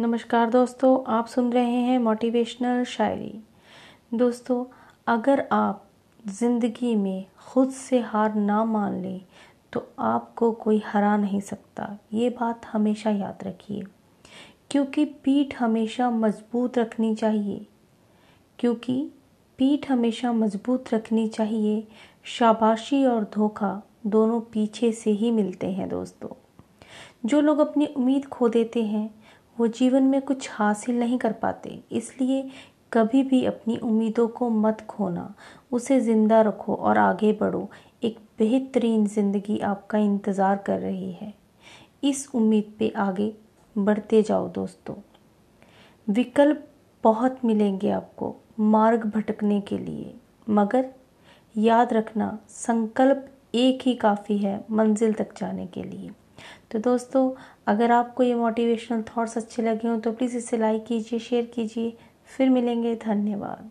नमस्कार दोस्तों, आप सुन रहे हैं मोटिवेशनल शायरी। दोस्तों, अगर आप ज़िंदगी में खुद से हार ना मान लें तो आपको कोई हरा नहीं सकता। ये बात हमेशा याद रखिए। क्योंकि पीठ हमेशा मज़बूत रखनी चाहिए। क्योंकि पीठ हमेशा मज़बूत रखनी चाहिए, शाबाशी और धोखा दोनों पीछे से ही मिलते हैं दोस्तों। जो लोग अपनी उम्मीद खो देते हैं वो जीवन में कुछ हासिल नहीं कर पाते। इसलिए कभी भी अपनी उम्मीदों को मत खोना। उसे ज़िंदा रखो और आगे बढ़ो। एक बेहतरीन ज़िंदगी आपका इंतज़ार कर रही है। इस उम्मीद पे आगे बढ़ते जाओ दोस्तों। विकल्प बहुत मिलेंगे आपको मार्ग भटकने के लिए। मगर याद रखना, संकल्प एक ही काफ़ी है मंजिल तक जाने के लिए। तो दोस्तों, अगर आपको ये मोटिवेशनल थॉट्स अच्छे लगे हों तो प्लीज़ इसे लाइक कीजिए शेयर कीजिए। फिर मिलेंगे, धन्यवाद।